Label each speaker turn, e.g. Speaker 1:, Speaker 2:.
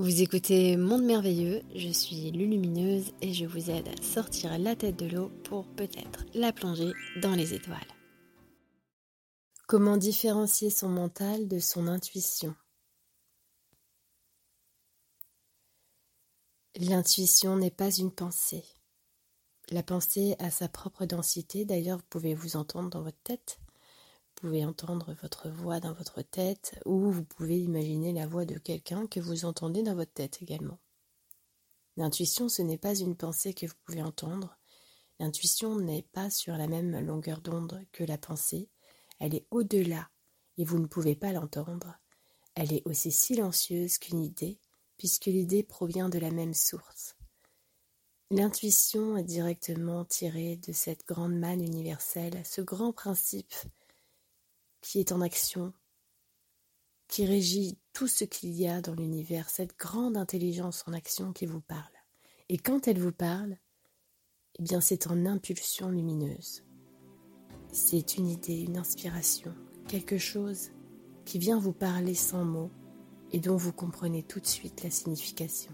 Speaker 1: Vous écoutez Monde Merveilleux, je suis Lulumineuse et je vous aide à sortir la tête de l'eau pour peut-être la plonger dans les étoiles. Comment différencier son mental de son intuition? L'intuition n'est pas une pensée. La pensée a sa propre densité, d'ailleurs vous pouvez vous entendre dans votre tête. Vous pouvez entendre votre voix dans votre tête ou vous pouvez imaginer la voix de quelqu'un que vous entendez dans votre tête également. L'intuition, ce n'est pas une pensée que vous pouvez entendre. L'intuition n'est pas sur la même longueur d'onde que la pensée. Elle est au-delà et vous ne pouvez pas l'entendre. Elle est aussi silencieuse qu'une idée puisque l'idée provient de la même source. L'intuition est directement tirée de cette grande manne universelle, ce grand principe qui est en action, qui régit tout ce qu'il y a dans l'univers, cette grande intelligence en action qui vous parle. Et quand elle vous parle, eh bien c'est en impulsion lumineuse. C'est une idée, une inspiration, quelque chose qui vient vous parler sans mots et dont vous comprenez tout de suite la signification.